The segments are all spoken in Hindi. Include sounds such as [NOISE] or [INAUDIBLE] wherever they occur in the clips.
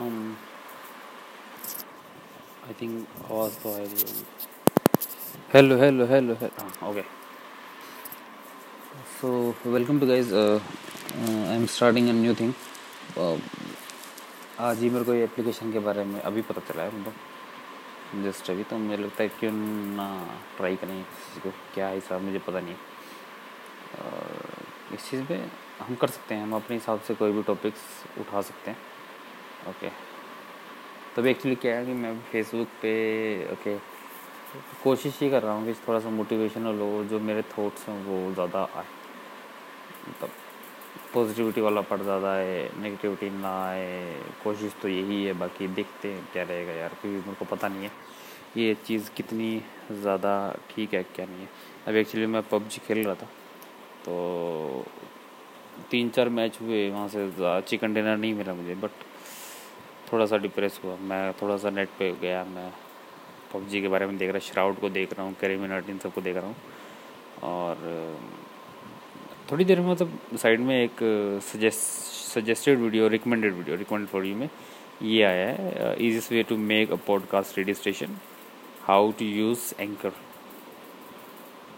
um आई थिंक आवाज़ तो आ रही होगी हेलो हेलो हेलो हाँ okay so welcome to guys I am starting a new thing आज ही मेरे को ये एप्लीकेशन के बारे में अभी पता चला है मतलब जस्ट अभी तो मुझे लगता है क्यों ना ट्राई करें किसी को। क्या हिसाब मुझे पता नहीं। Uh, इस चीज़ पे हम कर सकते हैं। हम अपने हिसाब से कोई भी टॉपिक्स उठा सकते हैं। Okay okay. तभी एक्चुअली क्या है कि मैं फेसबुक पे ओके कोशिश ही कर रहा हूँ कि थोड़ा सा मोटिवेशनल हो जो मेरे थॉट्स हैं, वो ज़्यादा आए। मतलब पॉजिटिविटी वाला पढ़ ज़्यादा है नेगेटिविटी ना आए। कोशिश तो यही है, बाकी देखते हैं क्या रहेगा यार, क्योंकि मेरे को पता नहीं है ये चीज़ कितनी ज़्यादा ठीक है क्या नहीं है। अभी एक्चुअली मैं पबजी खेल रहा था तो तीन चार मैच हुए, वहाँ से चिकन डिनर नहीं मिला मुझे बट थोड़ा सा डिप्रेस हुआ। मैं थोड़ा सा नेट पे गया। मैं पबजी के बारे में देख रहा श्राउड को देख रहा हूँ कैरी इन सबको देख रहा हूँ। और, थोड़ी देर में मतलब साइड में एक suggested video recommended video recommended for you में ये आया है easiest way to make a podcast radio station how to use Anchor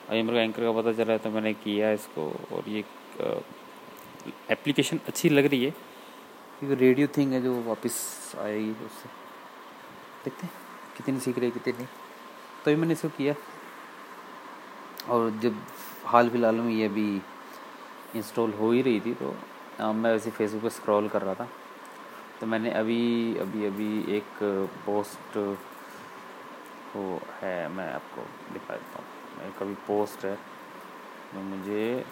अभी मेरे को एंकर का पता चला है तो मैंने किया इसको और ये एप्लीकेशन अच्छी लग रही है। क्योंकि रेडियो थिंग है जो वापस आएगी उससे। देखते हैं, कितनी सीख रही कितनी नहीं। तो ये मैंने इसको किया। और जब हाल फ़िलहाल में ये अभी इंस्टॉल हो ही रही थी तो मैं वैसे फेसबुक पर स्क्रॉल कर रहा था। तो मैंने अभी अभी अभी एक पोस्ट वो है, मैं आपको दिखा देता हूँ। एक अभी पोस्ट है, जो मुझे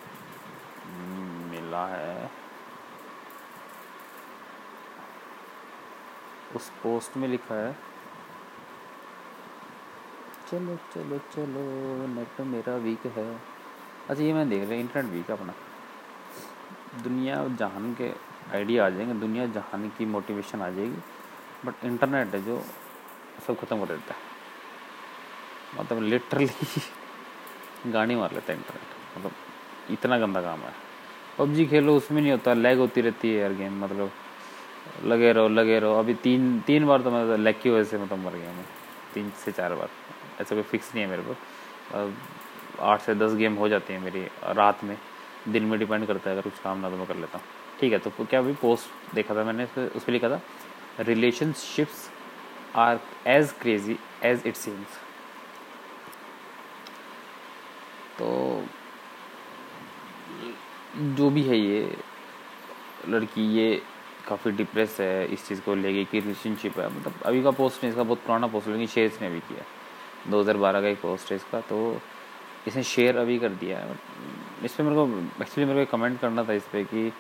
मिला है। उस पोस्ट में लिखा है। चलो चलो चलो, नेट मेरा वीक है। अच्छा ये मैं देख रहा इंटरनेट वीक है अपना। दुनिया जहान के आइडिया आ जाएँगे, दुनिया जहान की मोटिवेशन आ जाएगी बट इंटरनेट है जो सब ख़त्म कर देता है। मतलब लिटरली [LAUGHS] गाड़ी मार लेता है इंटरनेट मतलब इतना गंदा काम है। पबजी खेलो, उसमें नहीं होता लैग होती रहती है यार गेम मतलब लगे रहो लगे रहो। अभी तीन तीन बार तो मैं लेग की वजह से मतलब मर गया मैं। तीन से चार बार। ऐसा कोई फिक्स नहीं है मेरे को। आठ से दस गेम हो जाती है मेरी रात में। दिन में डिपेंड करता है, अगर कुछ काम ना तो मैं कर लेता हूँ। ठीक है तो क्या अभी पोस्ट देखा था मैंने उस पर लिखा था relationships are as crazy as it seems तो जो भी है ये, लड़की ये काफ़ी डिप्रेस है इस चीज़ को लेके कि रिलेशनशिप है। मतलब अभी का पोस्ट नहीं इसका बहुत पुराना पोस्ट लेकिन शेयर्स ने भी किया 2012 का एक पोस्ट है इसका तो इसने शेयर अभी कर दिया है। इस पर मेरे को एक्चुअली मेरे को कमेंट करना था इस पर कि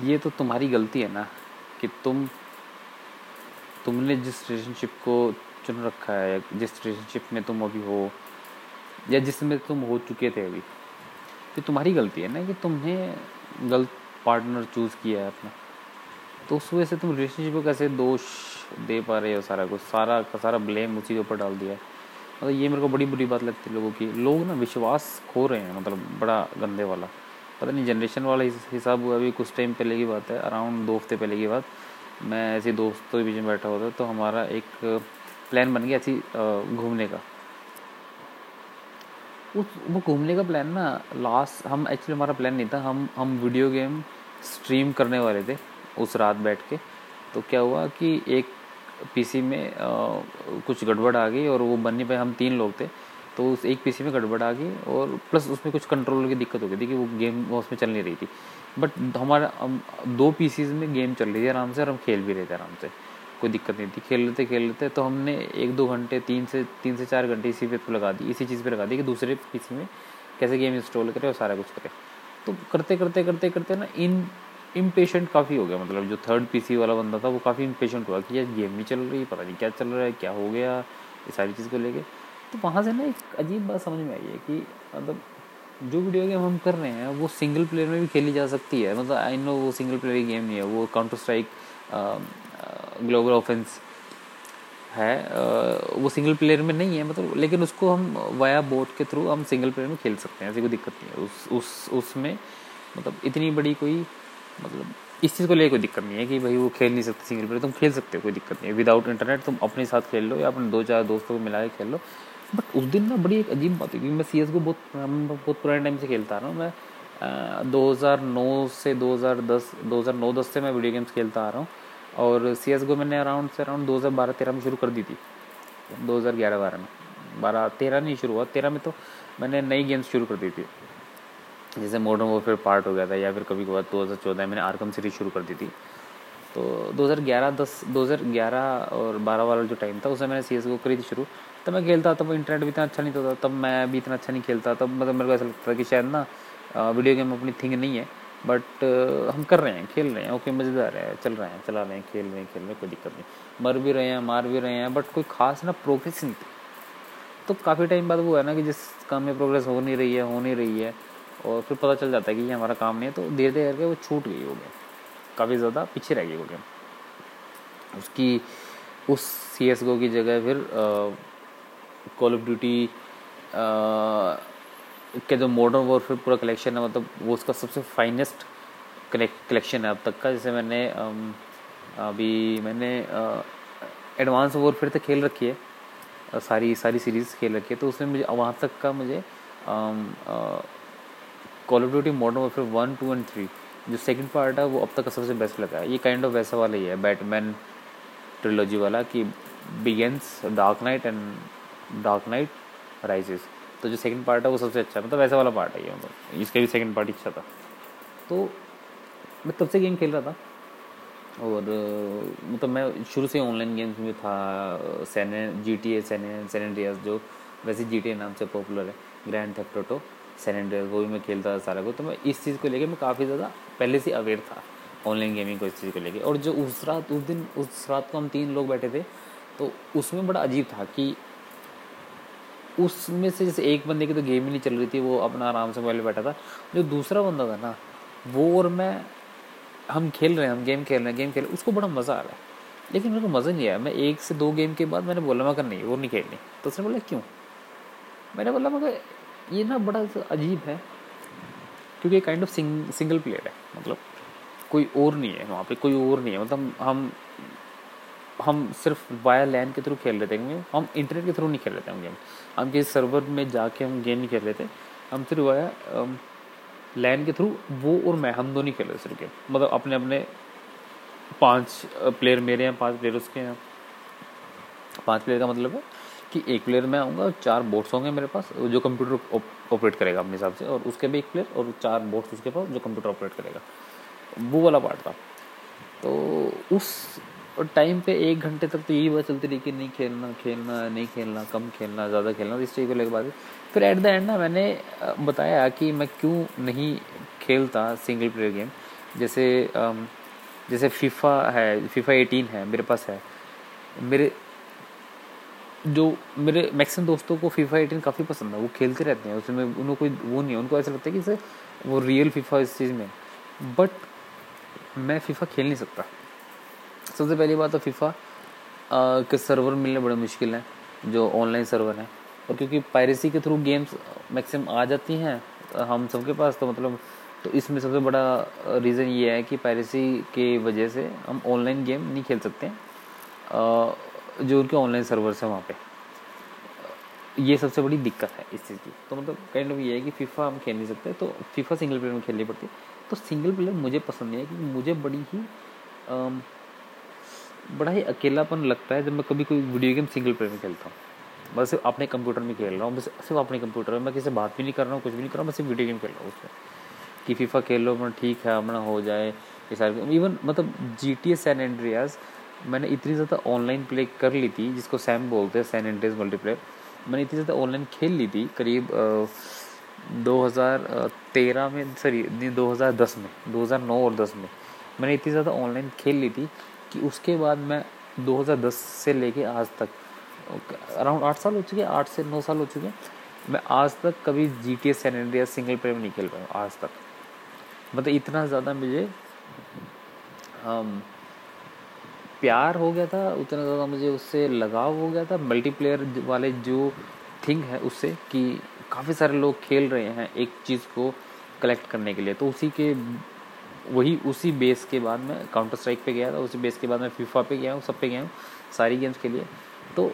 ये तो तुम्हारी गलती है ना कि तुम, तुमने जिस रिलेशनशिप को चुन रखा है, जिस रिलेशनशिप में तुम अभी हो, या जिसमें तुम हो चुके थे अभी। तो तुम्हारी गलती है ना कि तुमने गलत पार्टनर चूज़ किया है अपना। तो उस वजह से तुम रिलेशनशिप को कैसे दोष दे पा रहे हो सारा कुछ? सारा का सारा ब्लेम उसी के ऊपर डाल दिया है। मतलब ये मेरे को बड़ी बुरी बात लगती है लोगों की। लोग ना विश्वास खो रहे हैं मतलब बड़ा गंदे वाला। पता नहीं जनरेशन वाला हिसाब हुआ, अभी कुछ टाइम पहले की बात है अराउंड दो हफ़्ते पहले की बात। मैं ऐसे दोस्तों के बीच में बैठा हुआ था तो हमारा एक प्लान बन गया, ऐसी घूमने का। उस वो घूमने का प्लान ना लास्ट हम एक्चुअली हमारा प्लान नहीं था हम हम वीडियो गेम स्ट्रीम करने वाले थे उस रात बैठ के। तो क्या हुआ कि एक पीसी में आ, कुछ गड़बड़ आ गई और वो बनने पे हम तीन लोग थे। तो उस एक पीसी में गड़बड़ आ गई और प्लस उसमें कुछ कंट्रोल की दिक्कत हो गई थी कि वो गेम वो उसमें चल नहीं रही थी। बट हमारा दो पीसीज में गेम चल रही थी आराम से और हम खेल भी रहे थे आराम से। कोई दिक्कत नहीं थी। खेल लेते खेल लेते तो हमने एक दो घंटे, तीन से तीन से चार घंटे इसी पे तो लगा दी, इसी चीज़ पे लगा दी कि दूसरे पीसी में कैसे गेम इंस्टॉल करें और सारा कुछ करें। तो करते करते करते करते ना इन इम्पेशेंट काफ़ी हो गया। मतलब जो थर्ड पीसी वाला बंदा था वो काफ़ी इम्पेशेंट हुआ कि यार गेम नहीं चल रही, पता नहीं क्या चल रहा है, क्या हो गया, ये सारी चीज़ को लेके। तो वहाँ से ना एक अजीब बात समझ में आई है कि मतलब जो वीडियो गेम हम कर रहे हैं, वो सिंगल प्लेयर में भी खेली जा सकती है। मतलब आई नो वो सिंगल प्लेयर गेम नहीं है, वो काउंटर स्ट्राइक ग्लोबल ऑफेंस है वो सिंगल प्लेयर में नहीं है मतलब लेकिन उसको हम वाया बोट के थ्रू हम सिंगल प्लेयर में खेल सकते हैं, ऐसी कोई दिक्कत नहीं है। उस उस, उसमें मतलब इतनी बड़ी कोई मतलब इस चीज़ को लेकर कोई दिक्कत नहीं है कि भाई वो खेल नहीं सकते सिंगल प्लेयर तुम खेल सकते हो, कोई दिक्कत नहीं है। विदाउट इंटरनेट तुम अपने साथ खेल लो या अपने दो चार दोस्तों को मिला के खेल लो। बट उस दिन ना बड़ी एक अजीब बात है क्योंकि मैं सी एस को बहुत बहुत पुराने टाइम से खेलता रहा हूँ। मैं दो हज़ार नौ से दो हज़ार दस, दो हज़ार नौ दस से मैं वीडियो गेम्स खेलता आ रहा हूँ। और सी एस गो मैंने अराउंड से अराउंड दो हज़ार बारह तेरह में शुरू कर दी थी। दो हज़ार ग्यारह बारह में। बारह तेरह नहीं शुरू हुआ, तेरह में तो मैंने नई गेम्स शुरू कर दी थी। जैसे मॉडर्न वो फिर पार्ट हो गया था, या फिर कभी कभार दो हज़ार चौदह मैंने आरकम सीरीज़ शुरू कर दी थी। तो 2011 10 2011 और 12 वाला जो टाइम था उसमें मैंने सी एस को करी थी शुरू। तब मैं खेलता तब इंटरनेट भी इतना अच्छा नहीं होता तब मैं भी इतना अच्छा नहीं खेलता, तब मतलब मेरे को ऐसा लगता था कि शायद ना वीडियो गेम अपनी थिंग नहीं है। बट हम कर रहे हैं, खेल रहे हैं ओके मज़ेदार है, चल रहे हैं, चला रहे हैं, खेल रहे हैं, खेल रहे हैं, कोई दिक्कत नहीं। मर भी रहे हैं, मार भी रहे हैं बट कोई खास ना प्रोग्रेस नहीं। थी तो काफ़ी टाइम बाद वो है ना कि जिस काम में प्रोग्रेस हो नहीं रही है, हो नहीं रही है, और फिर पता चल जाता है कि ये हमारा काम नहीं है तो धीरे धीरे करके वो छूट गई हो गया काफ़ी ज़्यादा पीछे रह गई हो गया उसकी, उस सी एस गो की जगह फिर कॉल ऑफ़ ड्यूटी के जो मॉडर्न वॉरफेयर पूरा कलेक्शन है मतलब वो उसका सबसे फाइनेस्ट कलेक्शन है अब तक का। जैसे मैंने अभी मैंने एडवांस वॉरफेयर तक खेल रखी है सारी सारी सीरीज़ खेल रखी है। तो उसमें मुझे, वहाँ तक का मुझे call of duty modern warfare one two and three जो सेकंड पार्ट है, वो अब तक का सबसे बेस्ट लगा है। ये काइंड ऑफ़ वैसा वाला ही है बैटमैन ट्रिलोजी वाला, कि begins dark knight and dark knight rises तो जो सेकंड पार्ट है वो सबसे अच्छा मतलब वैसा वाला पार्ट है ये मतलब। इसका भी सेकंड पार्ट अच्छा था। तो मैं तब से गेम खेल रहा था। और मतलब मैं शुरू से ऑनलाइन गेम्स में था। San G T A San San Andreas जो वैसे जी टी ए नाम से पॉपुलर है। ग्रैंड थेप्टोटो सैन एंड्रियास वो भी मैं खेलता था सारा को तो मैं इस चीज़ को लेकर मैं काफ़ी ज़्यादा पहले से अवेयर था ऑनलाइन गेमिंग को इस चीज़ को लेकर और जो उस रात, उस दिन, उस रात को हम तीन लोग बैठे थे तो उसमें बड़ा अजीब था कि उसमें से जैसे एक बंदे की तो गेम ही नहीं चल रही थी वो अपना आराम से मोबाइल बैठा था। जो दूसरा बंदा था ना वो और मैं हम खेल रहे हैं हम गेम खेल रहे हैं गेम खेल उसको बड़ा मज़ा आ रहा है। लेकिन मेरे को मज़ा नहीं आया। मैं एक से दो गेम के बाद मैंने बोला मगर नहीं वो नहीं खेलनी। तो उसने बोला क्यों? मैंने बोला मगर ये ना बड़ा अजीब है क्योंकि kind of sing, single player है मतलब कोई और नहीं है वहाँ पे कोई और नहीं है। मतलब हम हम सिर्फ़ वाया लैन के थ्रू खेल रहे थे हम इंटरनेट के थ्रू नहीं खेल रहे थे हम गेम हम किसी सर्वर में जाके हम गेम नहीं खेल रहे थे। हम सिर्फ़ वाया लैन के थ्रू वो और मैं, हम दोनों खेल रहे सिर्फ़ गेम मतलब अपने अपने पाँच प्लेयर मेरे हैं, पाँच प्लेयर उसके हैं। पाँच प्लेयर का मतलब है कि एक प्लेयर मैं आऊँगा, चार बोट्स होंगे मेरे पास, जो कंप्यूटर ऑपरेट करेगा अपने हिसाब से, और उसके भी एक प्लेयर और चार बोट्स उसके पास, जो कंप्यूटर ऑपरेट करेगा। वो वाला पार्ट था। तो उस टाइम पे एक घंटे तक तो यही बात चलती रही कि नहीं खेलना खेलना, नहीं खेलना, कम खेलना, ज़्यादा खेलना इस चीज़ को लेकर बात फिर एट द एंड ना मैंने बताया कि मैं क्यों नहीं खेलता सिंगल प्लेयर गेम जैसे जैसे फीफा है फीफा एटीन है, मेरे पास है। मेरे, जो मेरे मैक्सिमम दोस्तों को फीफा एटीन काफ़ी पसंद है, वो खेलते रहते हैं, उसमें उनको कोई वो नहीं है, उनको ऐसा लगता है कि वो रियल फीफा इस चीज़ में बट मैं फीफा खेल नहीं सकता। सबसे पहली बात तो फीफा के सर्वर मिलने बड़े मुश्किल हैं, जो ऑनलाइन सर्वर हैं। और क्योंकि पायरेसी के थ्रू गेम्स मैक्सिमम आ जाती हैं, हम सबके पास तो मतलब तो इसमें सबसे बड़ा रीज़न ये है कि पायरेसी के वजह से हम ऑनलाइन गेम नहीं खेल सकते हैं जो उनके ऑनलाइन सर्वर्स हैं वहाँ पे। ये सबसे बड़ी दिक्कत है इस चीज़ की। तो मतलब काइंड ऑफ़ ये है कि फीफा हम खेल नहीं सकते तो फीफा सिंगल प्लेयर में खेलनी पड़ती है। तो सिंगल प्लेयर मुझे पसंद नहीं है, क्योंकि मुझे बड़ी ही बड़ा ही अकेलापन लगता है जब मैं कभी कोई वीडियो गेम सिंगल प्लेयर में खेलता हूँ। बस सिर्फ़ अपने कंप्यूटर में खेल रहा हूँ बस सिर्फ़ अपने कंप्यूटर में, मैं किसी बात भी नहीं कर रहा हूँ, कुछ भी नहीं कर रहा हूँ, मैं सिर्फ़ वीडियो गेम खेल रहा हूँ उसमें। कि फीफा खेल लो अपना ठीक है, अपना हो जाए, ये सारे इवन मतलब G T S San Andreas मैंने इतनी ज़्यादा ऑनलाइन प्ले कर ली थी, जिसको सैम बोलते हैं सैन एंड्रियाज मल्टीप्लेयर मैंने इतनी ज़्यादा ऑनलाइन खेल ली थी करीब दो हज़ार तेरह में सॉरी दो हज़ार दस में, दो हज़ार नौ और दस में। मैंने इतनी ज़्यादा ऑनलाइन खेल ली थी कि उसके बाद मैं 2010 से लेके आज तक अराउंड आठ साल हो चुके हैं, आठ से नौ साल हो चुके हैं, मैं आज तक कभी G T S single player में नहीं खेल पाया आज तक। मतलब इतना ज़्यादा मुझे प्यार हो गया था, उतना ज़्यादा मुझे उससे लगाव हो गया था मल्टीप्लेयर वाले जो थिंग है उससे कि काफ़ी सारे लोग खेल रहे हैं एक चीज़ को कलेक्ट करने के लिए। तो उसी के वही उसी बेस के बाद मैं काउंटर स्ट्राइक पे गया था, उसी बेस के बाद मैं फीफा पे गया हूँ, सब पे गया हूँ, सारी गेम्स के लिए। तो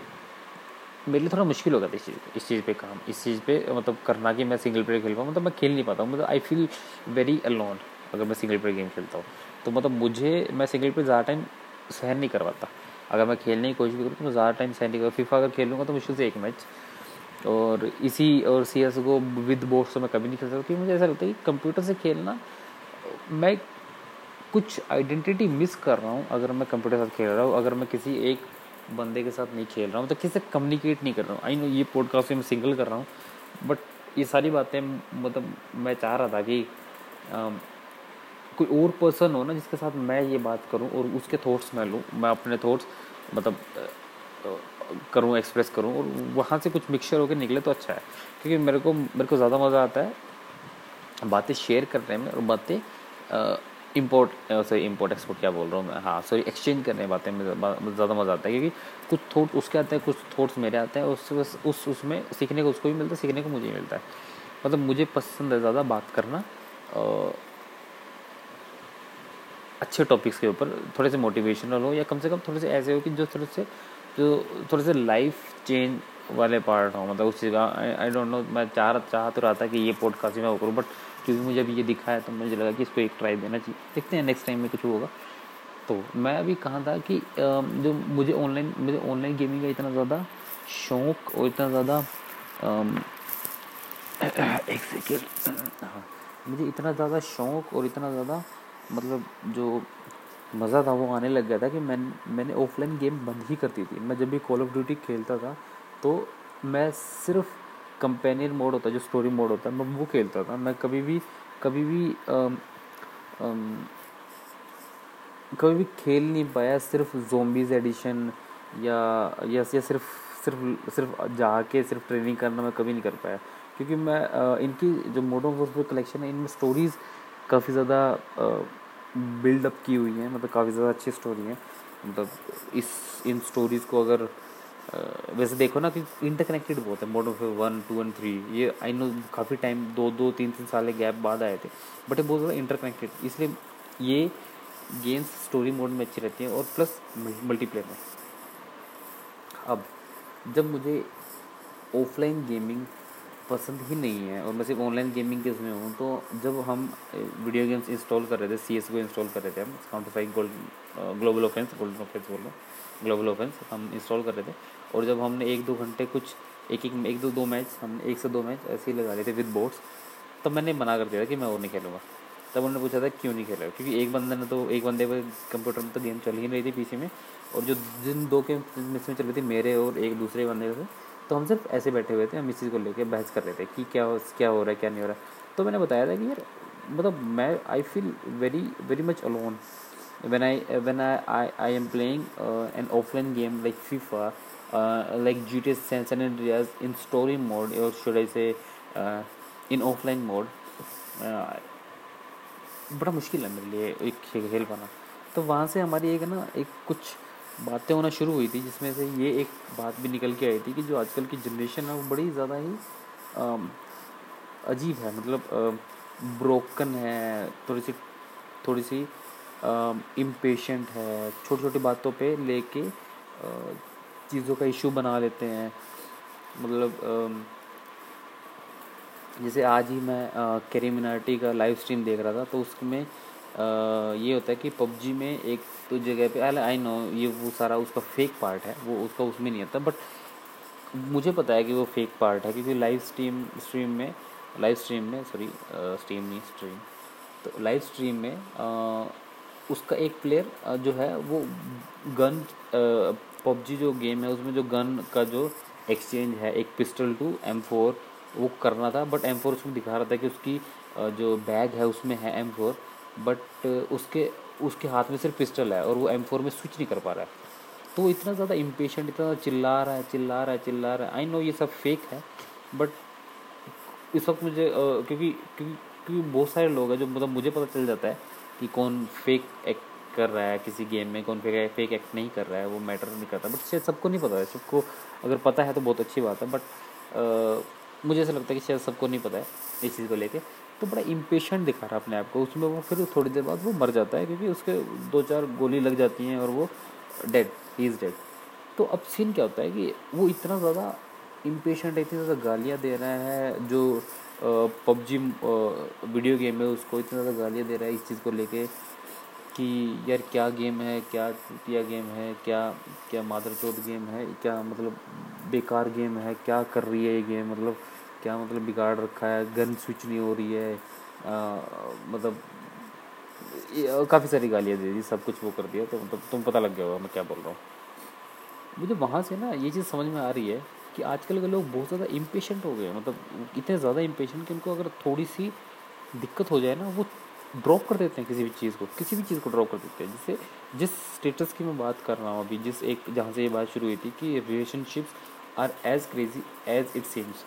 मेरे लिए थोड़ा मुश्किल हो गया था इस चीज़ इस चीज़ पे काम, इस चीज़ पे मतलब करना कि मैं सिंगल प्लेयर खेल पाऊँ मतलब मैं खेल नहीं पाता हूँ मतलब आई फील वेरी अलोन अगर मैं सिंगल प्लेयर गेम खेलता हूँ। तो मतलब मुझे, मैं सिंगल प्लेयर ज़्यादा टाइम सहन नहीं कर पाता अगर मैं खेलने की कोशिश करूँ तो मैं ज़्यादा टाइम सहन नहीं कर फीफा अगर खेलूँगा तो मुश्किल से एक मैच और इसी और सी एस को विद बोर्ड से मैं कभी नहीं खेल सकता, क्योंकि मुझे ऐसा लगता है कि कंप्यूटर से खेलना मैं कुछ आइडेंटिटी मिस कर रहा हूँ अगर मैं कंप्यूटर के साथ खेल रहा हूँ अगर मैं किसी एक बंदे के साथ नहीं खेल रहा हूँ तो किसी से कम्युनिकेट नहीं कर रहा हूँ? आई नो ये पॉडकास्ट में सिंगल कर रहा हूँ बट ये सारी बातें मतलब मैं चाह रहा था कि आ, कोई और पर्सन हो ना जिसके साथ मैं ये बात करूँ और उसके थॉट्स मैं लूँ मैं अपने थॉट्स मतलब करूँ एक्सप्रेस करूँ और वहाँ से कुछ मिक्सचर होकर निकले तो अच्छा है क्योंकि मेरे को मेरे को ज़्यादा मज़ा आता है बातें शेयर करने में और बातें इम्पोर्ट सॉरी इम्पोर्ट एक्सपोर्ट क्या बोल रहा हूँ मैं? हाँ सॉरी एक्सचेंज करने बातें में ज़्यादा मज़ा आता है क्योंकि कुछ थॉट उसके आते हैं, कुछ थॉट्स मेरे आते हैं उस उस, उसमें सीखने को, उसको भी मिलता है, सीखने को मुझे मिलता है। मतलब मुझे पसंद है ज़्यादा बात करना अच्छे टॉपिक्स के ऊपर, थोड़े से मोटिवेशनल हो या कम से कम थोड़े से ऐसे हो कि जो थोड़े से, जो थोड़े से लाइफ चेंज वाले पार्ट हो। मतलब उस चीज़ का आई डोंट नो मैं चाह चाह तो रहा था कि ये पॉडकास्ट मैं वो करूँ बट क्योंकि मुझे अभी ये दिखा है तो मुझे लगा कि इसको एक ट्राई देना चाहिए। देखते हैं नेक्स्ट टाइम में कुछ होगा। तो मैं अभी कहा था कि जो मुझे ऑनलाइन मुझे ऑनलाइन गेमिंग का इतना ज़्यादा शौक और इतना ज़्यादा [COUGHS] एक सेकेंड हाँ मुझे इतना ज़्यादा शौक और इतना ज़्यादा मतलब जो मज़ा था वो आने लग गया था कि मैं मैंने ऑफलाइन गेम बंद ही कर दी थी। मैं जब भी कॉल ऑफ़ ड्यूटी खेलता था तो मैं सिर्फ़ कंपेनियन मोड होता है जो स्टोरी मोड होता है मैं वो खेलता था। मैं कभी भी कभी भी कभी भी खेल नहीं पाया सिर्फ़ जोम्बीज एडिशन या या, या सिर्फ़ सिर्फ़ सिर्फ़ जाके सिर्फ़ ट्रेनिंग करना मैं कभी नहीं कर पाया। क्योंकि मैं आ, इनकी जो मोडो वर्स कलेक्शन है इनमें स्टोरीज़ काफ़ी ज़्यादा बिल्डअप की हुई हैं मतलब काफ़ी ज़्यादा अच्छी स्टोरी है। मतलब इस इन स्टोरीज़ को अगर वैसे देखो ना कि इंटरकनेक्टेड बहुत है modern of one two and three ये आई नो काफ़ी टाइम दो दो, तीन तीन साल गैप बाद आए थे बट ये बहुत ज़्यादा इंटरकनेक्टेड इसलिए ये गेम्स स्टोरी मोड में अच्छी रहती हैं और प्लस मल्टीप्लेयर में। अब, जब मुझे ऑफलाइन गेमिंग पसंद ही नहीं है और मैं सिर्फ़ ऑनलाइन गेमिंग के उसमें हूँ तो जब हम वीडियो गेम्स इंस्टॉल कर रहे थे सी एस को इंस्टॉल कर रहे थे हम counter five gold global offensive golden offensive बोल रहा हूँ ग्लोबल ऑफेंस हम इंस्टॉल कर रहे थे और जब हमने एक दो घंटे कुछ एक एक एक दो दो मैच हमने एक से दो मैच ऐसे ही लगा रहे थे विद बोर्ड्स तब मैंने मना कर दिया कि मैं और नहीं खेलूँगा। तब उन्होंने पूछा था क्यों नहीं खेल खेला क्योंकि एक बंदे ने तो एक बंदे पर कंप्यूटर में तो गेम चल ही नहीं रही थी पीछे में और जो जिन दो के मिस में चल रही थी मेरे और एक दूसरे बंदे से तो हम सिर्फ़ ऐसे बैठे हुए थे हम इस चीज़ को लेकर बहस कर रहे थे कि क्या क्या हो रहा है क्या नहीं हो रहा है। तो मैंने बताया था कि यार मतलब मैं I feel very very much alone when I when I, I am playing uh, an offline game like FIFA, uh, like GTA San San Andreas in story mode or should I say uh, in offline mode, uh, बड़ा मुश्किल है मेरे लिए एक खेल पाना तो वहाँ से हमारी एक ना एक कुछ बातें होना शुरू हुई थी जिसमें से ये एक बात भी निकल के आई थी कि जो आजकल की जनरेशन है वो बड़ी ज़्यादा ही अजीब है। मतलब ब्रोकन है थोड़ी सी थोड़ी सी इम्पेशेंट है छोटी छोटी बातों पे लेके चीज़ों का इशू बना लेते हैं। मतलब जैसे आज ही मैं कैरी मिनाटी का लाइव स्ट्रीम देख रहा था तो उसमें ये होता है कि पबजी में एक तो जगह पे आई नो ये वो सारा उसका फेक पार्ट है, वो उसका उसमें नहीं आता बट मुझे पता है कि वो फेक पार्ट है, क्योंकि लाइव स्ट्रीम स्ट्रीम में लाइव स्ट्रीम में सॉरी स्ट्रीम नहीं स्ट्रीम तो लाइव स्ट्रीम में उसका एक प्लेयर जो है, वो गन पबजी जो गेम है, उसमें जो गन का जो एक्सचेंज है, एक पिस्टल टू एम फोर वो करना था बट एम फोर उसमें दिखा रहा था कि उसकी जो बैग है, उसमें है एम फोर बट उसके उसके हाथ में सिर्फ़ पिस्टल है और वो एम फोर में स्विच नहीं कर पा रहा है। तो इतना ज़्यादा इम्पेशेंट इतना चिल्ला रहा है, चिल्ला रहा है, चिल्ला रहा है। आई नो ये सब फेक है बट इस वक्त मुझे क्योंकि क्योंकि क्योंकि बहुत सारे लोग हैं जो मतलब मुझे पता चल जाता है कि कौन फेक एक्ट कर रहा है किसी गेम में, कौन फेक फेक एक्ट नहीं कर रहा है, वो मैटर नहीं करता। बट शायद सबको नहीं पता है, सबको अगर पता है तो बहुत अच्छी बात है बट मुझे ऐसा लगता है कि शायद सबको नहीं पता है इस चीज़ को लेके। तो बड़ा इम्पेशेंट दिखा रहा है अपने आप को। उसमें वो फिर थोड़ी देर बाद वो मर जाता है, क्योंकि उसके दो चार गोली लग जाती हैं और वो डेड ही इज़ डेड तो अब सीन क्या होता है कि वो इतना ज़्यादा इम्पेशेंट इतनी ज़्यादा गालियाँ दे रहा है, जो पबजी वीडियो गेम है उसको इतना ज़्यादा गालियाँ दे रहा है इस चीज़ को लेके कि यार क्या गेम है क्या टूटिया गेम है क्या क्या मादर चौथ गेम है क्या मतलब बेकार गेम है क्या कर रही है ये गेम मतलब क्या मतलब बिगाड़ रखा है गन स्विच नहीं हो रही है आ, मतलब काफ़ी सारी गालियाँ दे दी सब कुछ वो कर दिया तो मतलब तुम पता लग गया होगा मैं क्या बोल रहा हूँ। मुझे वहाँ से ना ये चीज़ समझ में आ रही है कि आजकल के लोग बहुत ज़्यादा इम्पेशेंट हो गए मतलब इतने ज़्यादा इम्पेशेंट कि उनको अगर थोड़ी सी दिक्कत हो जाए ना, वो ड्रॉप कर देते हैं किसी भी चीज़ को, किसी भी चीज़ को ड्रॉप कर देते हैं। जिससे जिस स्टेटस की मैं बात कर रहा हूँ अभी, जिस एक, जहाँ से ये बात शुरू हुई थी कि relationships are as crazy as it seems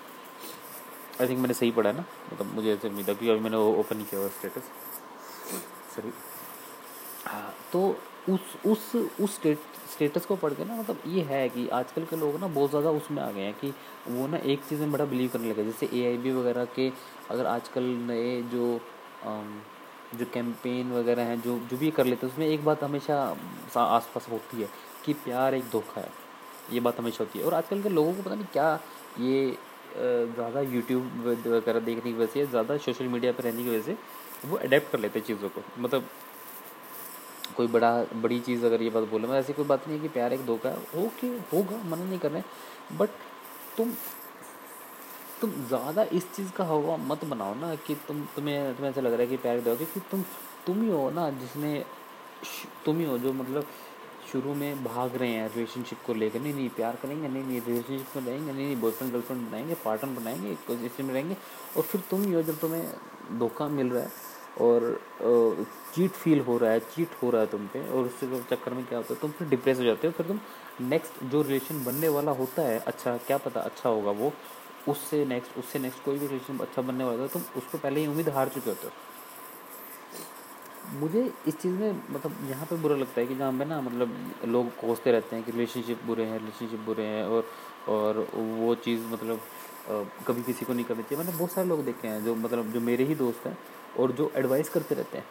I think मैंने सही पढ़ा ना? मतलब मुझे ऐसे उम्मीद है क्योंकि अभी मैंने ओपन किया हुआ स्टेटस सॉरी हाँ तो उस उस उस स्टेट स्टेटस को पढ़ के ना मतलब ये है कि आजकल के लोग ना बहुत ज़्यादा उसमें आ गए हैं कि वो ना एक चीज़ में बड़ा बिलीव करने लगे जैसे एआईबी वगैरह के अगर आजकल नए जो जो कैंपेन वगैरह हैं, जो जो भी कर लेते हैं, उसमें एक बात हमेशा आस पास होती है कि प्यार एक धोखा है। ये बात हमेशा होती है। और आजकल के लोगों को पता नहीं क्या ये ज़्यादा यूट्यूब वगैरह देखने की वजह से ज़्यादा सोशल मीडिया पर रहने की वजह से वो अडेप्ट कर लेते हैं चीज़ों को। मतलब कोई बड़ा, बड़ी चीज़ अगर ये बात बोले मैं ऐसी कोई बात नहीं है कि प्यार एक धोखा है। ओके होगा, मना नहीं कर रहे बट तुम तुम ज़्यादा इस चीज़ का हवा मत बनाओ ना कि तुम, तुम्हें तुम्हें ऐसा लग रहा है कि प्यार धोखा क्योंकि तुम तुम ही हो ना जिसने तुम ही हो जो मतलब शुरू में भाग रहे हैं रिलेशनशिप को लेकर। नहीं नहीं, प्यार करेंगे, नहीं नहीं रिलेशनशिप में रहेंगे, नहीं नहीं बॉयफ्रेंड गर्लफ्रेंड बनाएँगे पार्टनर बनाएँगे इसी में रहेंगे और फिर तुम ही हो जब तुम्हें धोखा मिल रहा है। और चीट फील हो रहा है चीट हो रहा है तुम पे और उससे चक्कर में क्या होता है, तुम फिर डिप्रेस हो जाते हो, फिर तुम नेक्स्ट जो रिलेशन बनने वाला होता है अच्छा क्या पता अच्छा होगा वो, उससे नेक्स्ट उससे नेक्स्ट कोई भी रिलेशन अच्छा बनने वाला होता है, तुम उसको पहले ही उम्मीद हार चुके होते हो। मुझे इस चीज़ में मतलब यहाँ पे बुरा लगता है कि जहाँ पे ना मतलब लोग कोसते रहते हैं कि रिलेशनशिप बुरे हैं रिलेशनशिप बुरे हैं और और वो चीज़ मतलब कभी किसी को नहीं करनी चाहिए। मैंने बहुत सारे लोग देखे हैं जो मतलब जो मेरे ही दोस्त हैं और जो एडवाइस करते रहते हैं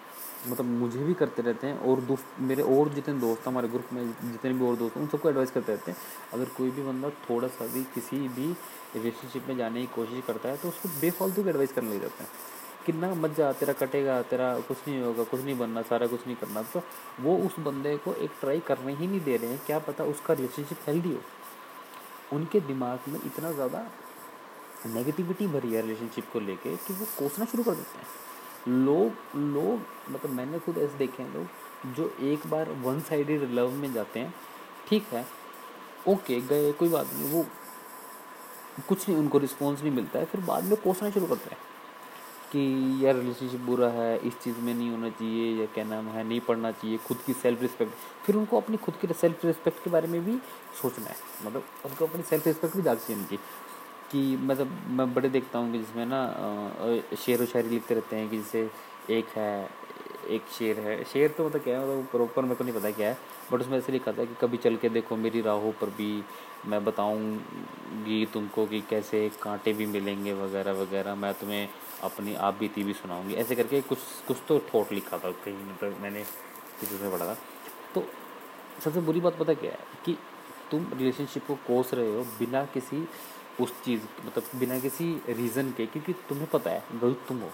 मतलब मुझे भी करते रहते हैं और दोस्त मेरे और जितने दोस्त हमारे ग्रुप में जितने भी और दोस्त हैं, उन सबको एडवाइस करते रहते हैं। अगर कोई भी बंदा थोड़ा सा भी किसी भी रिलेशनशिप में जाने की कोशिश करता है तो उसको बेफालतू की एडवाइस करने लग जाते हैं कि ना, मत जा, तेरा कटेगा, तेरा कुछ नहीं होगा, कुछ नहीं बनना, सारा कुछ नहीं करना। तो वो उस बंदे को एक ट्राई करने ही नहीं दे रहे हैं, क्या पता उसका रिलेशनशिप हेल्दी हो। उनके दिमाग में इतना ज़्यादा नेगेटिविटी भरी है रिलेशनशिप को लेके कि वो कोसना शुरू कर देते हैं। लोग लोग मतलब मैंने खुद ऐसे देखे हैं लोग, जो एक बार वन साइडेड लव में जाते हैं, ठीक है ओके गए, कोई बात नहीं, वो कुछ नहीं, उनको रिस्पॉन्स नहीं मिलता है, फिर बाद में कोसना शुरू करते हैं कि यार रिलेशनशिप बुरा है, इस चीज़ में नहीं होना चाहिए, या क्या नाम है, नहीं पढ़ना चाहिए, खुद की सेल्फ रिस्पेक्ट फिर उनको अपनी खुद की सेल्फ रिस्पेक्ट के बारे में भी सोचना है मतलब उनको अपनी सेल्फ रिस्पेक्ट भी है उनकी। कि मतलब मैं बड़े देखता हूँ कि जिसमें ना शेर व शायरी लिखते रहते हैं कि जैसे एक है, एक शेर है। शेर तो मतलब क्या है मतलब प्रॉपर मेरे को नहीं पता क्या है बट उसमें ऐसे लिखा था कि कभी चल के देखो मेरी राहों पर भी, मैं बताऊँगी तुमको कि कैसे कांटे भी मिलेंगे वगैरह वगैरह, मैं तुम्हें अपनी आप बीती भी सुनाऊँगी। ऐसे करके कुछ कुछ तो थॉट लिखा था कहीं मतलब तो मैंने किसी में पढ़ा था। तो सबसे बुरी बात पता क्या है कि तुम रिलेशनशिप को कोस रहे हो बिना किसी उस चीज़ मतलब बिना किसी रीज़न के, क्योंकि तुम्हें पता है, गलत तुम हो।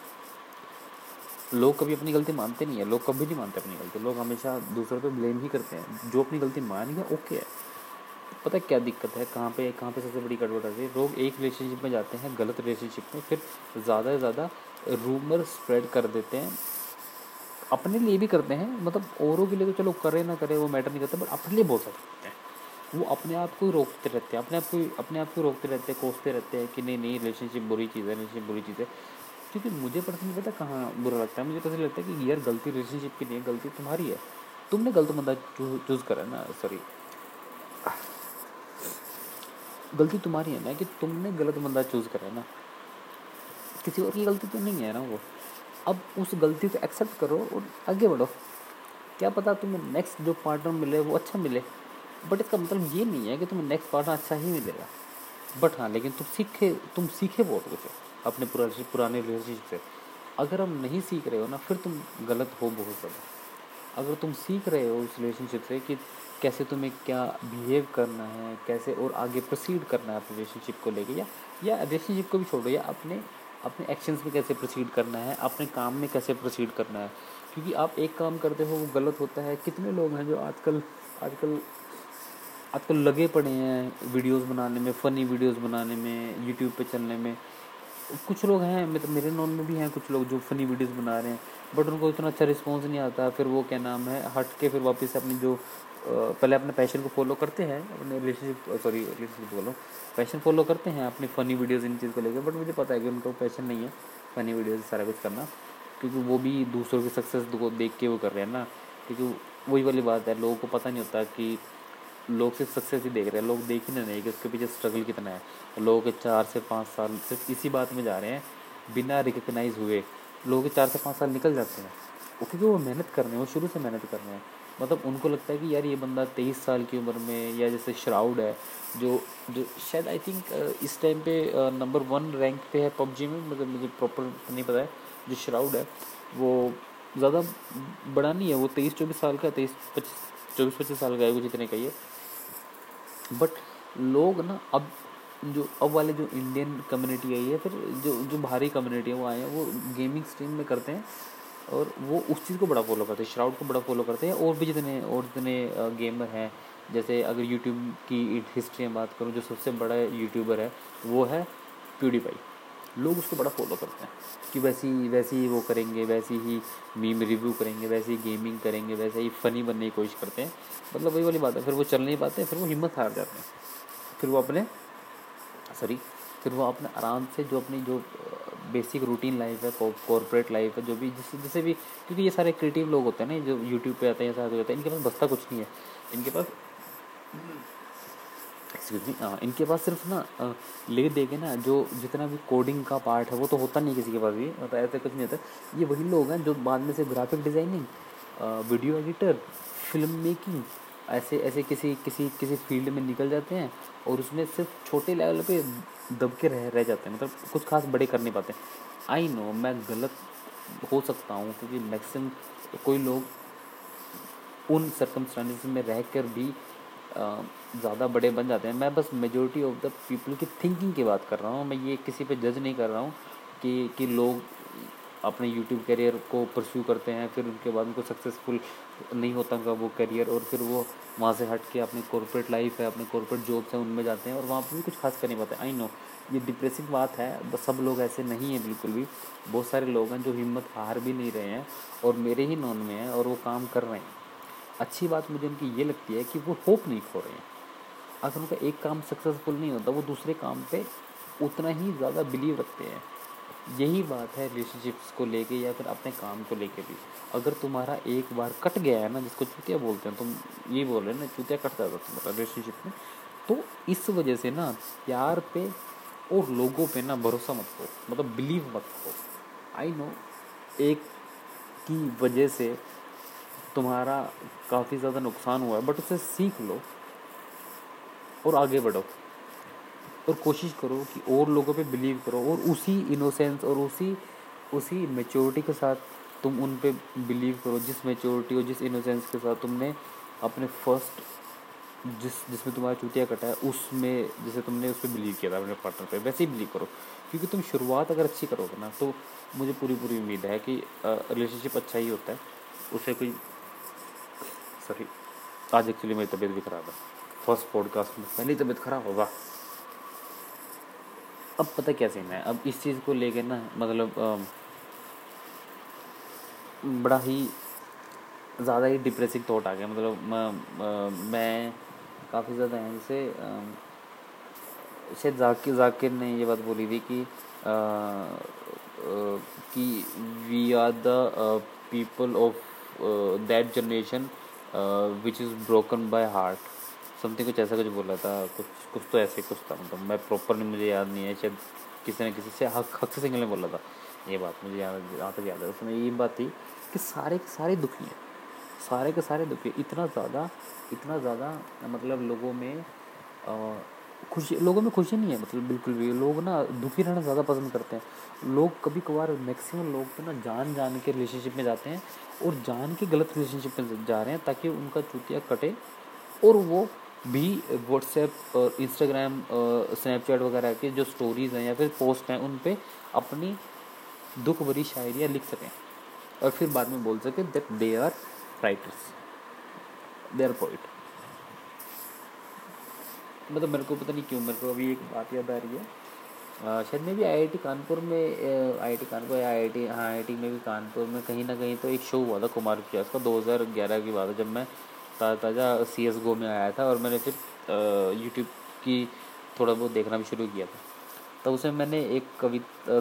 लोग कभी अपनी गलती मानते नहीं है, लोग कभी नहीं मानते अपनी गलती। लोग हमेशा दूसरों पे ब्लेम ही करते हैं। जो अपनी गलती मान गया ओके है। पता है क्या दिक्कत है? कहाँ पे कहाँ पे सबसे बड़ी गड़बड़ है? लोग एक रिलेशनशिप में जाते हैं, गलत रिलेशनशिप में, फिर ज़्यादा से ज़्यादा रूमर स्प्रेड कर देते हैं। अपने लिए भी करते हैं मतलब औरों के लिए तो चलो करे ना करे, वो मैटर नहीं करता बट अपने लिए बहुत सारे करते हैं। वो अपने आप को रोकते रहते हैं, अपने आप को, अपने आप को रोकते रहते हैं, कोसते रहते हैं कि नहीं नहीं रिलेशनशिप बुरी चीज़ है रिलेशनशिप बुरी चीज़ है। क्योंकि मुझे पर्सनली पता कहाँ बुरा लगता है। मुझे पर्सनली लगता है कि यार गलती रिलेशनशिप की नहीं है, गलती तुम्हारी है। तुमने गलत बंदा चूज़ करा ना सॉरी गलती तुम्हारी है ना कि तुमने गलत बंदा चूज़ करा है ना। किसी और की गलती तो नहीं है ना वो। अब उस गलती को एक्सेप्ट करो और आगे बढ़ो। क्या पता तुम्हें नेक्स्ट जो पार्टनर मिले, वो अच्छा मिले। बट इसका मतलब ये नहीं है कि तुम्हें नेक्स्ट पार्टनर अच्छा ही मिलेगा बट हाँ लेकिन तुम सीखे तुम सीखे बहुत कुछ अपने पुराने पुराने रिलेशनशिप से। अगर हम नहीं सीख रहे हो ना, फिर तुम गलत हो बहुत ज़्यादा। अगर तुम सीख रहे हो उस रिलेशनशिप से कि कैसे तुम्हें क्या बिहेव करना है, कैसे और आगे प्रोसीड करना है अपने रिलेशनशिप को लेके, या या रिलेशनशिप को भी छोड़ो, या अपने अपने एक्शंस में कैसे प्रोसीड करना है, अपने काम में कैसे प्रोसीड करना है। क्योंकि आप एक काम करते हो, वो गलत होता है। कितने लोग हैं जो आजकल आजकल आजकल लगे पड़े हैं वीडियोस बनाने में फ़नी वीडियोस बनाने में यूट्यूब पे चलने में। कुछ लोग हैं मतलब मेरे नॉन में भी हैं कुछ लोग जो फ़नी वीडियोस बना रहे हैं बट उनको इतना अच्छा रिस्पॉन्स नहीं आता। फिर वो क्या नाम है, हट के फिर वापस अपनी जो पहले अपने पैशन को फॉलो करते हैं, अपने रिलेशनशिप सॉरी रिलेशनशिप बोलो पैशन फॉलो करते हैं अपनी फ़नी वीडियोज़ इन चीज़ को लेकर बट मुझे पता है कि उनका पैशन नहीं है फ़नी वीडियोज़ सारा कुछ करना। क्योंकि वो भी दूसरों की सक्सेस को देख के वो कर रहे हैं ना। क्योंकि वही वाली बात है, लोगों को पता नहीं होता कि लोग सिर्फ़ सक्सेस ही देख रहे हैं, लोग देख ही नहीं कि उसके पीछे स्ट्रगल कितना है। लोग चार से पाँच साल सिर्फ़ इसी बात में जा रहे हैं, बिना रिकगनाइज हुए। लोग चार से पाँच साल निकल जाते हैं। वो क्योंकि वो मेहनत कर रहे हैं, वो शुरू से मेहनत कर रहे हैं। मतलब उनको लगता है कि यार ये बंदा तेईस साल की उम्र में या जैसे श्राउड है, जो जो शायद आई थिंक इस टाइम पे नंबर वन रैंक पे है पबजी में मतलब मुझे प्रॉपर नहीं पता है, जो श्राउड है, वो ज़्यादा बड़ा नहीं है, वो तेईस चौबीस साल का तेईस पच्चीस चौबीस पच्चीस साल का है वो जितने का ही है। बट लोग ना अब जो, अब वाले जो इंडियन कम्युनिटी आई है फिर जो जो बाहरी कम्युनिटी है, वो आए हैं, वो गेमिंग स्ट्रीम में करते हैं और वो उस चीज़ को बड़ा फॉलो करते हैं श्राउड को बड़ा फॉलो करते हैं और भी जितने, और जितने गेमर हैं, जैसे अगर यूट्यूब की हिस्ट्री में बात करूँ, जो सबसे बड़ा यूट्यूबर है, वो है प्यूडीफाई लोग उसको बड़ा फॉलो करते हैं। कि वैसी, वैसे ही वो करेंगे, वैसी ही मीम रिव्यू करेंगे, वैसे ही गेमिंग करेंगे, वैसे ही फ़नी बनने की कोशिश करते हैं। मतलब वही वाली बात है, फिर वो चल नहीं पाते, फिर वो हिम्मत हार जाते हैं। फिर वो अपने सॉरी फिर वो अपने आराम से जो अपनी जो बेसिक रूटीन लाइफ है कॉरपोरेट लाइफ है, जो भी, जिससे जैसे भी, क्योंकि ये सारे क्रिएटिव लोग होते हैं ना जो यूट्यूब पे आते हैं ऐसा होता है, इनके पास बसता कुछ नहीं है। इनके पास एक्सक्यूज मी इनके पास सिर्फ़ ना ले दे के ना, जो जितना भी कोडिंग का पार्ट है, वो तो होता नहीं किसी के पास भी मतलब ऐसे कुछ नहीं होता। ये वही लोग हैं जो बाद में से graphic designing video editor film making ऐसे ऐसे किसी किसी किसी फ़ील्ड में निकल जाते हैं और उसमें सिर्फ़ छोटे लेवल पे दब के रह रह जाते हैं मतलब कुछ खास बड़े कर नहीं पाते। आई नो मैं गलत हो सकता हूँ, क्योंकि मैक्सिमम कोई लोग उन सरकमस्टांसिस में रह कर भी ज़्यादा बड़े बन जाते हैं। मैं बस मेजोरिटी ऑफ़ द पीपल की थिंकिंग की बात कर रहा हूँ। मैं ये किसी पे जज नहीं कर रहा हूँ कि कि लोग अपने यूट्यूब करियर को परस्यू करते हैं, फिर उनके बाद उनको सक्सेसफुल नहीं होता उनका वो करियर और फिर वो वहाँ से हट के अपनी कॉरपोरेट लाइफ है, अपने कॉरपोरेट जॉब्स हैं, उनमें जाते हैं और वहाँ पर भी कुछ खास कर नहीं पाते। आई नो ये डिप्रेसिंग बात है बस सब लोग ऐसे नहीं हैं बिल्कुल भी। बहुत सारे लोग हैं जो हिम्मत हार भी नहीं रहे हैं और मेरे ही नॉन में हैं और वो काम कर रहे हैं। अच्छी बात मुझे उनकी ये लगती है कि वो होप नहीं खो रहे हैं। अगर उनका एक काम सक्सेसफुल नहीं होता, वो दूसरे काम पे उतना ही ज़्यादा बिलीव रखते हैं। यही बात है रिलेशनशिप्स को लेके या फिर अपने काम को लेके भी। अगर तुम्हारा एक बार कट गया है ना, जिसको चूतिया बोलते हैं, तुम ये बोल रहे हो ना, चूतिया कट जाता तुम्हारा रिलेशनशिप में तो इस वजह से ना प्यार पे और लोगों पे ना भरोसा मत करो मतलब बिलीव मत करो। आई नो एक की वजह से तुम्हारा काफ़ी ज़्यादा नुकसान हुआ है बट उसे सीख लो और आगे बढ़ो। और कोशिश करो कि और लोगों पे बिलीव करो और उसी इनोसेंस और उसी उसी मेच्योरिटी के साथ तुम उन पे बिलीव करो, जिस मेच्योरिटी और जिस इनोसेंस के साथ तुमने अपने फ़र्स्ट जिस, जिसमें तुम्हारा चूतिया कटा है, उसमें जैसे तुमने उस पर बिलीव किया था अपने पार्टनर पे, वैसे ही बिलीव करो। क्योंकि तुम शुरुआत अगर अच्छी करोगे ना तो मुझे पूरी पूरी उम्मीद है कि रिलेशनशिप अच्छा ही होता है। उसे कोई सॉरी आज एक्चुअली मेरी तबीयत भी ख़राब है। फ़र्स्ट पॉडकास्ट में। पहली तबीयत ख़राब होगा अब पता क्या सीन है? अब इस चीज़ को लेके ना मतलब बड़ा ही ज़्यादा ही डिप्रेसिव थॉट आ गया। मतलब मैं, मैं काफ़ी ज़्यादा हैं से शायद जाकिर जाकिर ने ये बात बोली थी कि आ, कि we are the people of that generation which is broken by heart something कुछ ऐसा कुछ बोला था, कुछ कुछ तो ऐसे कुछ था मतलब मैं प्रॉपर नहीं, मुझे याद नहीं है, शायद किसी ने किसी से हक हक से सिंगल ने बोला था। ये बात मुझे याद, जहाँ तक याद है, उसमें ये बात थी कि सारे के सारे दुखी हैं। सारे के सारे दुखी इतना ज़्यादा इतना ज़्यादा मतलब लोगों में खुशी, लोगों में खुशी नहीं है मतलब बिल्कुल भी। लोग ना दुखी रहना ज़्यादा पसंद करते हैं। लोग कभी कभार मैक्सिमम लोग तो ना जान जान के रिलेशनशिप में जाते हैं और जान के गलत रिलेशनशिप में जा रहे हैं ताकि उनका चूतिया कटे और वो भी व्हाट्सएप और इंस्टाग्राम स्नैपचैट वगैरह के जो स्टोरीज़ हैं या फिर पोस्ट हैं, उन पर अपनी दुख भरी शायरियाँ लिख सकें और फिर बाद में बोल सकें that they are writers they are poet मतलब मेरे को पता नहीं क्यों, मेरे को अभी एक बात याद आ रही है। शायद मैं भी आई कानपुर में आई कानपुर या आई आई हाँ आई में भी कानपुर में कहीं ना कहीं तो एक शो हुआ था कुमार विश्वास का 2011 की बात है, जब मैं ताज़ा ताज़ा सी एस गो में आया था और मैंने फिर यूट्यूब की थोड़ा बहुत देखना भी शुरू किया था। तो उसमें मैंने एक कवि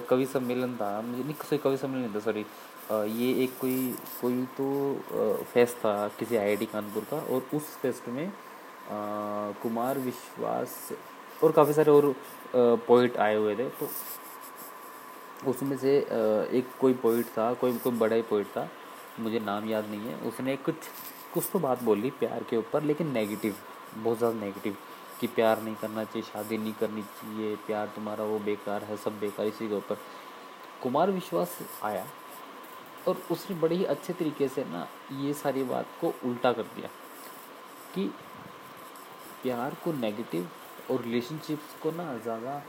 कवि सम्मेलन था, मुझे नहीं कोई कवि सम्मेलन था, सॉरी ये एक कोई कोई तो फेस्ट था किसी आईआईटी कानपुर का और उस फेस्ट में कुमार विश्वास और काफ़ी सारे और पोइट आए हुए थे तो उसमें से एक कोई पोइट था, कोई कोई बड़ा ही पोइट था, मुझे नाम याद नहीं है, उसने कुछ कुछ तो बात बोली प्यार के ऊपर, लेकिन नेगेटिव बहुत ज़्यादा नेगेटिव कि प्यार नहीं करना चाहिए, शादी नहीं करनी चाहिए, प्यार तुम्हारा वो बेकार है, सब बेकार, इसी के ऊपर। कुमार विश्वास आया, और उसने बड़े ही अच्छे तरीके से ना, ये सारी बात को उल्टा कर दिया, कि प्यार को नेगेटिव और रिलेशनशिप्स को ना ज़्यादा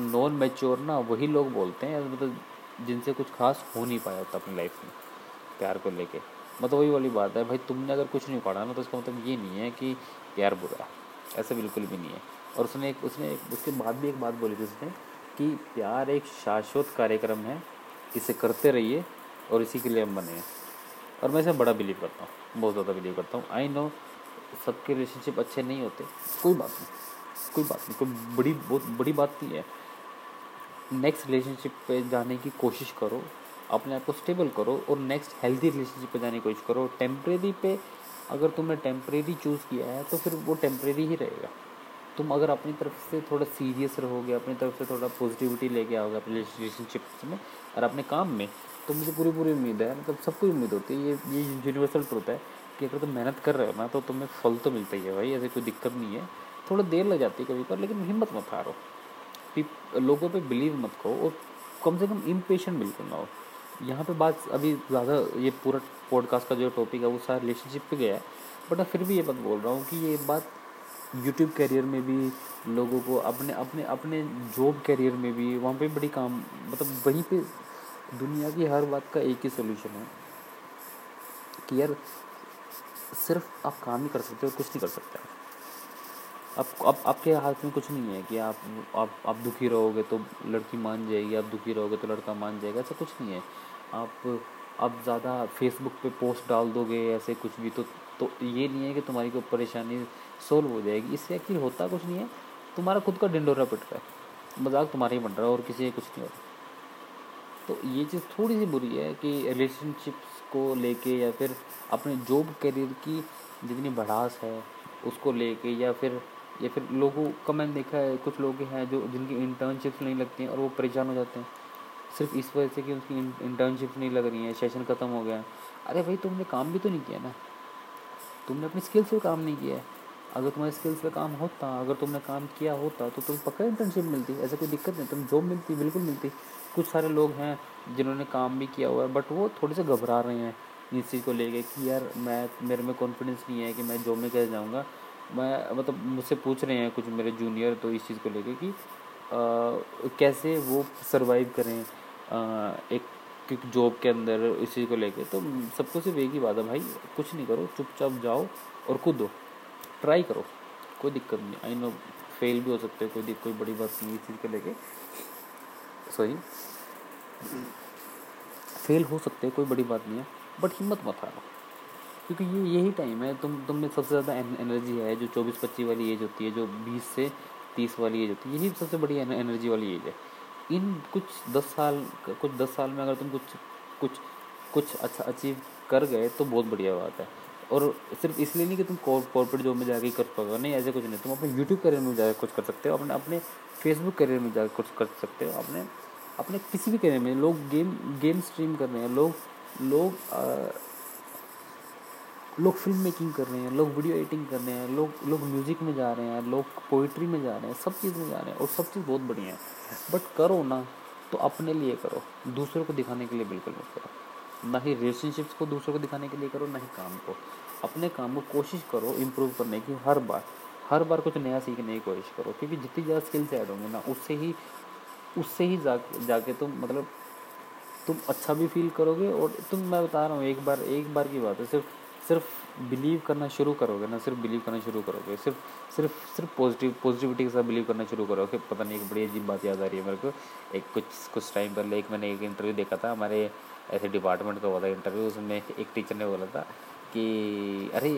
नॉन मेच्योर ना वही लोग बोलते हैं मतलब जिनसे कुछ खास हो नहीं पाया होता अपनी लाइफ में प्यार को लेके। मतलब वही वाली बात है भाई तुमने अगर कुछ नहीं पढ़ा ना तो इसका मतलब ये नहीं है कि प्यार बुरा है ऐसा बिल्कुल भी नहीं है। और उसने एक उसने एक, उसके बाद भी एक बात बोली थी उसने कि प्यार एक शाश्वत कार्यक्रम है इसे करते रहिए और इसी के लिए हम बने हैं। और मैं इसे बड़ा बिलीव करता हूँ बहुत ज़्यादा बिलीव करता हूँ। आई नो सबके रिलेशनशिप अच्छे नहीं होते। कोई बात नहीं, कोई बात नहीं, कोई बड़ी, बहुत बड़ी बात नहीं है। नेक्स्ट रिलेशनशिप पे जाने की कोशिश करो, अपने आप को स्टेबल करो और नेक्स्ट हेल्दी रिलेशनशिप पे जाने की कोशिश करो। टेम्परेरी पे अगर तुमने टेम्परेरी चूज़ किया है तो फिर वो टेम्परेरी ही रहेगा। तुम अगर अपनी तरफ़ से थोड़ा सीरियस रहोगे, अपनी तरफ़ से थोड़ा पॉजिटिविटी लेके आओगे अपने रिलेशनशिप में और अपने काम में तो मुझे पूरी पूरी उम्मीद है मतलब सबको उम्मीद होती है, ये ये यूनिवर्सल ट्रुथ है। कि अगर तुम मेहनत कर रहे हो ना तो तुम्हें फल तो मिलता ही है भाई, ऐसे कोई दिक्कत नहीं है। थोड़ा देर लग जाती है कभी पर, लेकिन हिम्मत मत हारो। लोगों पे बिलीव मत करो और कम से कम इम्पेशेंट बिल्कुल ना हो। यहाँ पे बात अभी ज़्यादा ये पूरा पॉडकास्ट का जो टॉपिक है, वो सारा रिलेशनशिप पे गया है। बट मैं फिर भी ये बात बोल रहा हूँ कि ये बात यूट्यूब करियर में भी, लोगों को अपने अपने अपने जॉब करियर में भी, वहाँ पे बड़ी काम मतलब वहीं पे दुनिया की हर बात का एक ही सोल्यूशन है। कि यार सिर्फ़ आप काम ही कर सकते हो, कुछ नहीं कर सकते। अब अब आपके हाथ में कुछ नहीं है कि आप आप आप दुखी रहोगे तो लड़की मान जाएगी, आप दुखी रहोगे तो लड़का मान जाएगा, ऐसा कुछ नहीं है। आप आप ज़्यादा फेसबुक पे पोस्ट डाल दोगे, ऐसे कुछ भी तो तो ये नहीं है कि तुम्हारी कोई परेशानी सोल्व हो जाएगी। इससे एक्चुअली होता कुछ नहीं है। तुम्हारा खुद का डिंडोरा पिट रहा है। मज़ाक तुम्हारा ही बन रहा है और किसी का कुछ नहीं होता। तो ये चीज़ थोड़ी सी बुरी है कि रिलेशनशिप्स को लेके या फिर अपने जॉब करियर की जितनी बढ़ास है, उसको लेके या फिर या फिर लोगों का मैंने देखा है, कुछ लोग हैं जो, जिनकी इंटर्नशिप्स नहीं लगती हैं और वो परेशान हो जाते हैं। सिर्फ़ इस वजह से कि उनकी इंटर्नशिप नहीं लग रही है सेशन ख़त्म हो गया अरे भाई, तुमने काम भी तो नहीं किया ना। तुमने अपनी स्किल्स पे काम नहीं किया है। अगर तुम्हारे स्किल्स पे काम होता, अगर तुमने काम किया होता तो तुम्हें पक्का इंटर्नशिप मिलती, ऐसा कोई दिक्कत नहीं तुम जॉब मिलती, बिल्कुल मिलती। कुछ सारे लोग हैं जिन्होंने काम भी किया हुआ है बट वो थोड़े से घबरा रहे हैं इस चीज़ को लेके कि यार मैं मेरे में कॉन्फिडेंस नहीं है कि मैं जॉब में कैसे जाऊँगा। मैं मतलब मुझसे पूछ रहे हैं कुछ मेरे जूनियर तो इस चीज़ को लेके कि आ, कैसे वो सरवाइव करें आ, एक जॉब के अंदर इस चीज़ को लेके। तो सबको सिर्फ़ एक ही बात है भाई कुछ नहीं करो चुपचाप जाओ और कूदो। ट्राई करो कोई दिक्कत नहीं आई नो फेल भी हो सकते हो कोई कोई बड़ी बात नहीं इस चीज़ को लेके। सॉरी फेल हो सकते हैं, कोई बड़ी बात नहीं है बट हिम्मत मत हारो। क्योंकि ये, यही टाइम है, तुम तुम में सबसे ज़्यादा एनर्जी है, जो चौबीस पच्चीस वाली एज होती है, जो बीस से तीस वाली एज होती है, यही सबसे बड़ी एनर्जी वाली एज है। इन कुछ दस साल, कुछ दस साल में अगर तुम कुछ कुछ कुछ अच्छा अचीव कर गए तो बहुत बढ़िया बात है। और सिर्फ़ इसलिए नहीं कि तुम कॉर्पोरेट जॉब में जाके कर पाओगे, नहीं, ऐसे कुछ नहीं। तुम अपने यूट्यूब करियर में जाकर कुछ कर सकते हो, अपने अपने फेसबुक करियर में जाकर कुछ कर सकते हो, अपने अपने किसी भी करियर में, लोग गेम गेम स्ट्रीम कर रहे हैं, लोग लोग लोग फ़िल्म मेकिंग कर रहे हैं, लोग वीडियो एडिटिंग कर रहे हैं, लोग लोग म्यूज़िक में जा रहे हैं, लोग पोइट्री में जा रहे हैं, सब चीज़ में जा रहे हैं और सब चीज़ बहुत बढ़िया है। बट करो ना तो अपने लिए करो, दूसरों को दिखाने के लिए बिल्कुल मत करो। ना ही रिलेशनशिप्स को दूसरों को दिखाने के लिए करो, ना ही काम को। अपने काम को कोशिश करो इम्प्रूव करने की हर बार। हर बार कुछ नया सीखने की कोशिश करो, क्योंकि जितनी ज़्यादा स्किल्स ऐड होंगे ना, उससे ही उससे ही जा, जाके तुम मतलब तुम अच्छा भी फील करोगे और तुम, मैं बता रहा हूँ, एक बार एक बार की बात है, सिर्फ़ सिर्फ़ बिलीव करना शुरू करोगे ना, सिर्फ़ बिलीव करना शुरू करोगे, सिर्फ़ सिर्फ़ सिर्फ़ पॉजिटिव पॉजिटिविटी के साथ बिलीव करना शुरू करोगे पता नहीं, एक बड़ी अजीब बात याद आ रही है मेरे को, एक कुछ कुछ टाइम पहले एक मैंने एक इंटरव्यू देखा था, हमारे ऐसे डिपार्टमेंट का हुआ था इंटरव्यू उसमें एक टीचर ने बोला था कि, अरे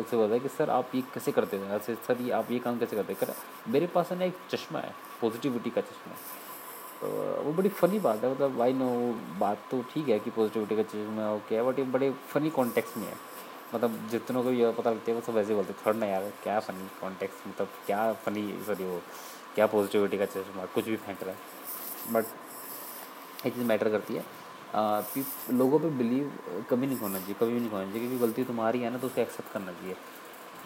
उससे बोला कि, सर, आप ये कैसे करते हैं? ऐसे, सर, ये आप ये काम कैसे करते हैं? कर मेरे पास है ना एक चश्मा है पॉजिटिविटी का चश्मा तो वो बड़ी फ़नी बात है मतलब वाई नो बात तो ठीक है कि पॉजिटिविटी का चश्मा ओके है बट ये बड़े फ़नी कॉन्टेक्स्ट में है। मतलब जितनों को ये पता लगता है, वो सब ऐसे बोलते छोड़ना यार, क्या फ़नी कॉन्टेक्स्ट मतलब क्या फ़नी सॉरी वो, क्या पॉजिटिविटी का चश्मा, कुछ भी फेंक रहा है। बट एक चीज़ मैटर करती है लोगों पे बिलीव कभी नहीं होना चाहिए, कभी भी नहीं होना चाहिए, क्योंकि गलती तुम्हारी है ना तो उसको एक्सेप्ट करना चाहिए।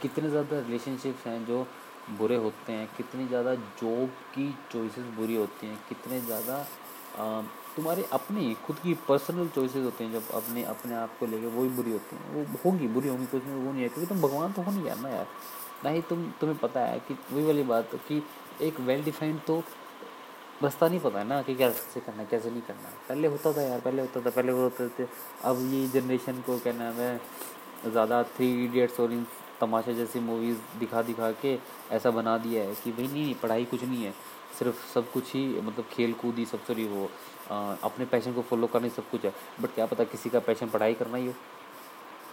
कितने ज़्यादा रिलेशनशिप्स हैं जो बुरे होते हैं, कितनी ज़्यादा जॉब की चॉइसेस बुरी होती हैं, कितने ज़्यादा तुम्हारे अपनी, खुद की पर्सनल चॉइसेस होते हैं, जब अपने अपने आप को लेके वही बुरी होती हैं। वो होगी, बुरी होंगी, कुछ में वो नहीं है, क्योंकि तुम भगवान तो हो नहीं यार ना यार। ना ही तुम, तुम्हें पता है कि वही वाली बात कि एक वेल डिफाइंड तो रास्ता नहीं पता है ना कि कैसे करना है कैसे नहीं करना पहले होता था यार पहले होता था पहले वो होते थे। अब ये जनरेशन को क्या नाम है ज़्यादा थ्री इडियट्स और इन तमाशा जैसी मूवीज़ दिखा दिखा के ऐसा बना दिया है कि भाई नहीं नहीं पढ़ाई कुछ नहीं है। सिर्फ़ सब कुछ ही मतलब खेल कूद ही सब सॉरी वो आ, अपने पैशन को फॉलो करना ही सब कुछ है। बट क्या पता किसी का पैशन पढ़ाई करना ही हो।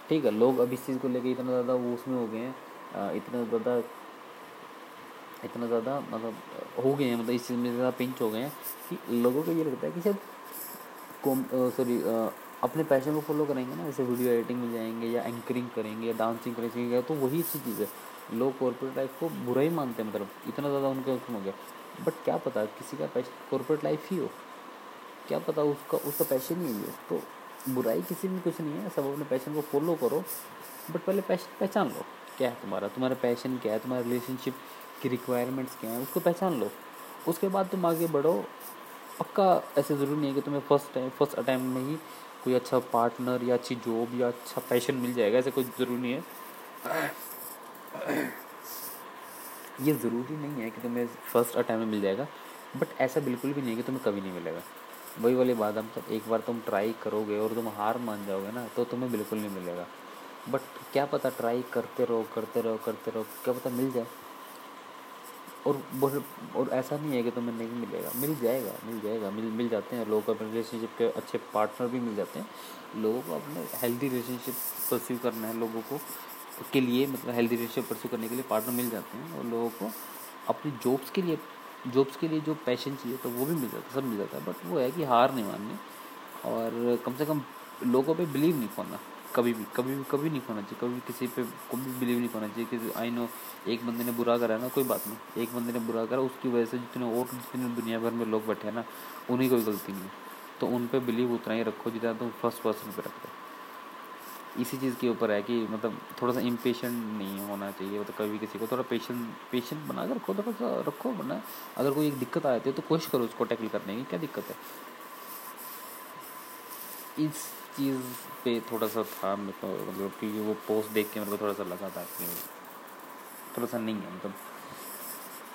ठीक है लोग अब इस चीज़ को लेकर इतना ज़्यादा वो उसमें हो गए हैं इतना ज़्यादा इतना ज़्यादा मतलब हो गए हैं मतलब इस चीज़ में ज़्यादा पिंच हो गए हैं कि लोगों को ये लगता है कि जब कॉम सॉरी अपने पैशन को फॉलो करेंगे ना, जैसे वीडियो एडिटिंग में जाएँगे या एंकरिंग करेंगे या डांसिंग करेंगे तो वही सी चीज़ है। लोग कॉर्पोरेट लाइफ को बुरा ही मानते हैं मतलब इतना ज़्यादा उनके उसमें हो गया। बट क्या पता किसी का पैशन कॉर्पोरेट लाइफ ही हो। क्या पता उसका उसका पैशन ही है। तो बुराई किसी में कुछ नहीं है, सब अपने पैशन को फॉलो करो बट पहले पैशन पहचान लो। क्या है तुम्हारा? तुम्हारा पैशन क्या है? तुम्हारा रिलेशनशिप की रिक्वायरमेंट्स क्या हैं, उसको पहचान लो। उसके बाद तुम आगे बढ़ो। पक्का ऐसे ज़रूरी नहीं है कि तुम्हें फ़र्स्ट टाइम फ़र्स्ट अटैम्प्ट में ही कोई अच्छा पार्टनर या अच्छी जॉब या अच्छा पैशन मिल जाएगा, ऐसे कोई ज़रूरी नहीं है। ये ज़रूरी नहीं है कि तुम्हें फ़र्स्ट अटैम्प्ट में मिल जाएगा बट ऐसा बिल्कुल भी नहीं है कि तुम्हें कभी नहीं मिलेगा। वही वाली बात हम सब एक बार तुम ट्राई करोगे और तुम हार मान जाओगे ना तो तुम्हें बिल्कुल नहीं मिलेगा। बट क्या पता ट्राई करते रहो करते रहो करते रहो, क्या पता मिल जाए। और और ऐसा नहीं है कि तुम्हें नहीं मिलेगा। मिल जाएगा मिल जाएगा, मिल मिल जाते हैं। लोग अपने रिलेशनशिप के अच्छे पार्टनर भी मिल जाते हैं। लोगों को अपने हेल्दी रिलेशनशिप परस्यू करना है लोगों को, के लिए मतलब हेल्दी रिलेशनशिप परस्यू करने के लिए पार्टनर मिल जाते हैं और लोगों को अपनी जॉब्स के लिए जॉब्स के लिए जो पैशन चाहिए तो वो भी मिल जाता है सब मिल जाता है। बट वो है कि हार नहीं माननी। और कम से कम लोगों पे बिलीव नहीं करना। कभी भी कभी भी, कभी नहीं खोना चाहिए, कभी भी किसी पे, कभी बिलीव नहीं करना चाहिए कि आई नो एक बंदे ने बुरा करा ना, कोई बात नहीं। एक बंदे ने बुरा करा, उसकी वजह से जितने और जितने दुनिया भर में लोग बैठे हैं ना, उन्हीं कोई गलती नहीं है। तो उन पर बिलीव उतना ही रखो जितना तुम फ़र्स्ट पर्सन पर रखो इसी चीज़ के ऊपर है कि मतलब थोड़ा सा इम्पेशेंट नहीं होना चाहिए मतलब कभी किसी को थोड़ा पेशेंट पेशेंट बना कर रखो, थोड़ा सा रखो, वरना अगर कोई एक दिक्कत आती है तो कोशिश करो उसको टैकल करने की, क्या दिक्कत है? इस चीज़ पे थोड़ा सा था, मेरे को मतलब क्योंकि वो पोस्ट देख के मेरे को थोड़ा सा लगा था कि थोड़ा सा नहीं है मतलब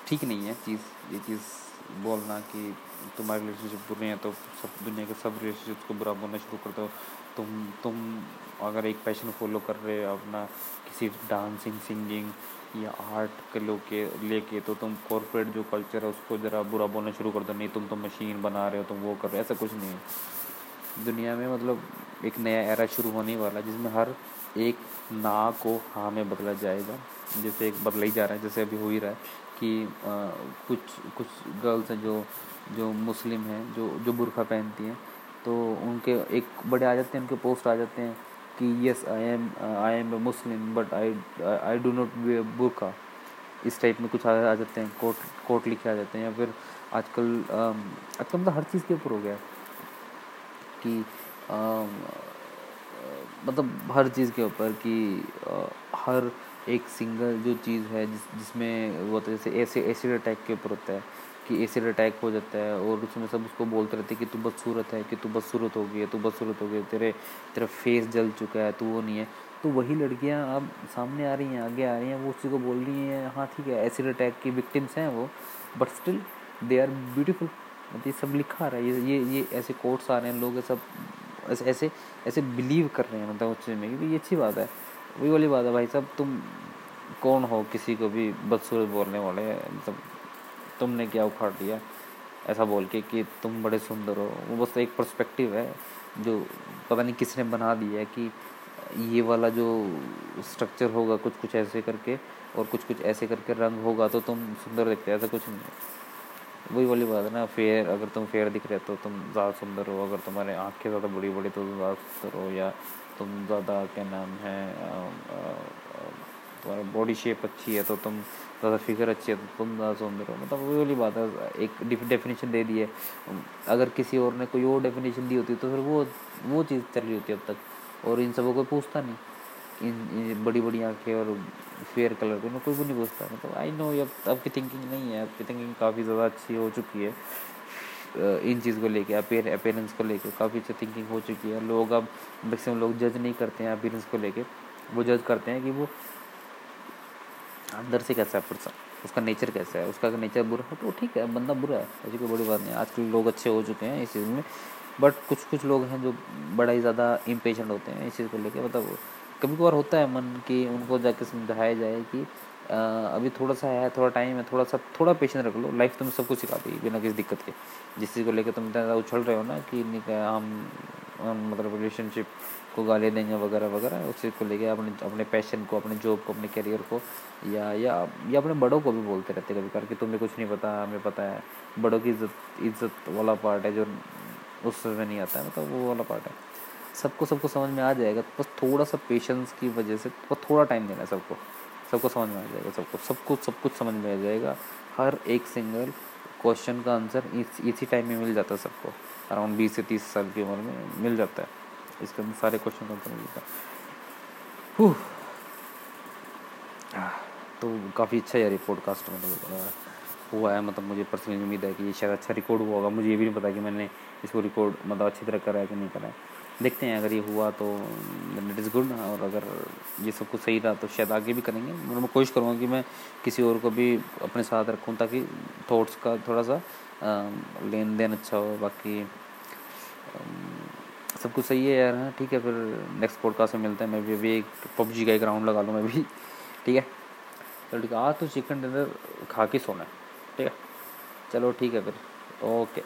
ठीक नहीं है चीज़, ये चीज़ बोलना कि तुम्हारे रिलेशनशिप बुरे हैं तो सब दुनिया के सब रिलेशनशिप को बुरा बोलना शुरू कर दो। तुम तुम अगर एक पैशन फॉलो कर रहे हो अपना किसी डांसिंग सिंगिंग या आर्ट के लोग के लेके तो तुम कॉरपोरेट जो कल्चर है उसको ज़रा बुरा बोलना शुरू कर दो, नहीं तुम तो मशीन बना रहे हो, तुम वो कर रहे हो, ऐसा कुछ नहीं है। दुनिया में मतलब एक नया एरा शुरू होने वाला जिसमें हर एक ना को हाँ में बदला जाएगा। जैसे एक बदला ही जा रहा है जैसे अभी हो ही रहा है कि आ, कुछ कुछ गर्ल्स हैं जो जो मुस्लिम हैं जो जो बुरखा पहनती हैं तो उनके एक बड़े आ जाते हैं उनके पोस्ट आ जाते हैं कि yes I am I am a Muslim but I I do not wear बुरखा इस टाइप में कुछ आ, जाते हैं कोट कोट लिखे आ जाते हैं या फिर आजकल आजकल मतलब हर चीज़ के ऊपर हो गया कि मतलब हर चीज़ के ऊपर कि हर एक सिंगल जो चीज़ है जिस, जिसमें वो जैसे ऐसे एसिड अटैक के ऊपर होता है, कि एसिड अटैक हो जाता है और उसमें सब उसको बोलते रहते हैं कि तू बदसूरत है, कि तू बदसूरत हो गई है, तू बदसूरत हो गई तेरे, तेरा फेस जल चुका है, तू वो नहीं है। तो वही लड़कियाँ अब सामने आ रही हैं, आगे आ रही हैं, वो उसी को बोल रही हैं हाँ ठीक है एसिड अटैक की विक्टिम्स हैं वो but still they are beautiful मतलब ये सब लिखा रहा है, ये ये ये ऐसे कोर्ट्स आ रहे हैं, लोग सब ऐसे ऐसे ऐसे बिलीव कर रहे हैं मतलब उस चीज़ में क्योंकि ये अच्छी बात है। वही वाली बात है भाई साहब, तुम कौन हो किसी को भी बदसूरत बोलने वाले? मतलब तुमने क्या उखाड़ दिया? ऐसा बोल के कि तुम बड़े सुंदर हो। वो बस एक पर्सपेक्टिव है जो पता नहीं किसने बना दिया है कि ये वाला जो स्ट्रक्चर होगा कुछ कुछ ऐसे करके और कुछ कुछ ऐसे करके रंग होगा तो तुम सुंदर दिखते ऐसा कुछ नहीं वही वाली बात है ना फेयर अगर तुम फेयर दिख रहे तो तुम ज़्यादा सुंदर हो अगर तुम्हारे आँखें ज़्यादा बड़ी बड़ी तो तुम ज़्यादा सुंदर हो या तुम ज़्यादा क्या नाम है तुम्हारा बॉडी शेप अच्छी है तो तुम ज़्यादा फिगर अच्छी है तो तुम ज़्यादा सुंदर हो। मतलब वही वाली बात है एक डेफिनेशन दे दी है अगर किसी और ने कोई और डेफिनेशन दी होती तो फिर वो वो चीज़ चल रही होती अब तक और इन सबों को पूछता नहीं। इन, इन बड़ी बड़ी आँखें और फेयर कलर को कोई भी नहीं पूछता मतलब आई नो अब आपकी थिंकिंग नहीं है आपकी थिंकिंग काफ़ी ज़्यादा अच्छी हो चुकी है। इन चीज़ को लेके अपेयर अपेयरेंस को लेके काफ़ी अच्छी थिंकिंग हो चुकी है। लोग अब मैक्सिमम लोग जज नहीं करते हैं अपेयरेंस को लेके। वो जज करते हैं कि वो अंदर से कैसा है पर्सन उसका नेचर कैसा है? उसका अगर नेचर बुरा है तो ठीक है, बंदा बुरा है, ऐसी कोई बड़ी बात नहीं आजकल लोग अच्छे हो चुके हैं इस चीज़ में बट कुछ कुछ लोग हैं जो बड़ा ही ज़्यादा इम्पेशेंट होते हैं इस चीज़ को लेकर मतलब कभी कभार होता है मन कि उनको जाके समझाया जाए कि अभी थोड़ा सा है, थोड़ा टाइम है थोड़ा सा थोड़ा पेशेंस रख लो। लाइफ तुम्हें सब कुछ सिखा दी बिना किसी दिक्कत के। जिस चीज़ को लेकर तुम इतना ज़्यादा उछल रहे हो ना कि हम मतलब रिलेशनशिप को गाली देंगे वगैरह वगैरह, उस चीज़ को लेके अपने अपने पैशन को, अपने जॉब को, अपने करियर को या या या अपने बड़ों को भी बोलते रहते कभी कर कि तुम्हें कुछ नहीं पता, हमें पता है। बड़ों की इज़्ज़त इज़्ज़त वाला पार्ट है जो उस में नहीं आता है मतलब वो वाला पार्ट है। सबको सबको समझ में आ जाएगा। बस थोड़ा सा पेशेंस की वजह से बस थोड़ा टाइम देना है सबको। सबको समझ में आ जाएगा सबको। सबको सब कुछ समझ में आ जाएगा। हर एक सिंगल क्वेश्चन का आंसर इस, इसी टाइम में मिल जाता है सबको। अराउंड बीस से तीस साल की उम्र में मिल जाता है। इसके अंदर सारे क्वेश्चन का आंसर मिल जाता है। तो काफ़ी अच्छा है कास्ट मतलब हुआ है मतलब मुझे पर्सनली उम्मीद है कि ये शायद अच्छा रिकॉर्ड हुआ होगा। मुझे ये भी नहीं पता कि मैंने इसको रिकॉर्ड मतलब अच्छी तरह करा है कि नहीं करा है। देखते हैं, अगर ये हुआ तो इट इज़ गुड और अगर ये सब कुछ सही रहा तो शायद आगे भी करेंगे। मतलब मैं कोशिश करूँगा कि मैं किसी और को भी अपने साथ रखूँ ताकि थॉट्स का थोड़ा सा लेन देन अच्छा हो, बाकी सब कुछ सही है यार हाँ ठीक है, फिर नेक्स्ट पॉडकास्ट में मिलते हैं। मैं भी अभी एक पबजी का एक राउंड लगा लूँ मैं भी, ठीक है? चलो ठीक है, आज तो चिकन डिनर खा के सोना है, ठीक है? चलो ठीक है फिर ओके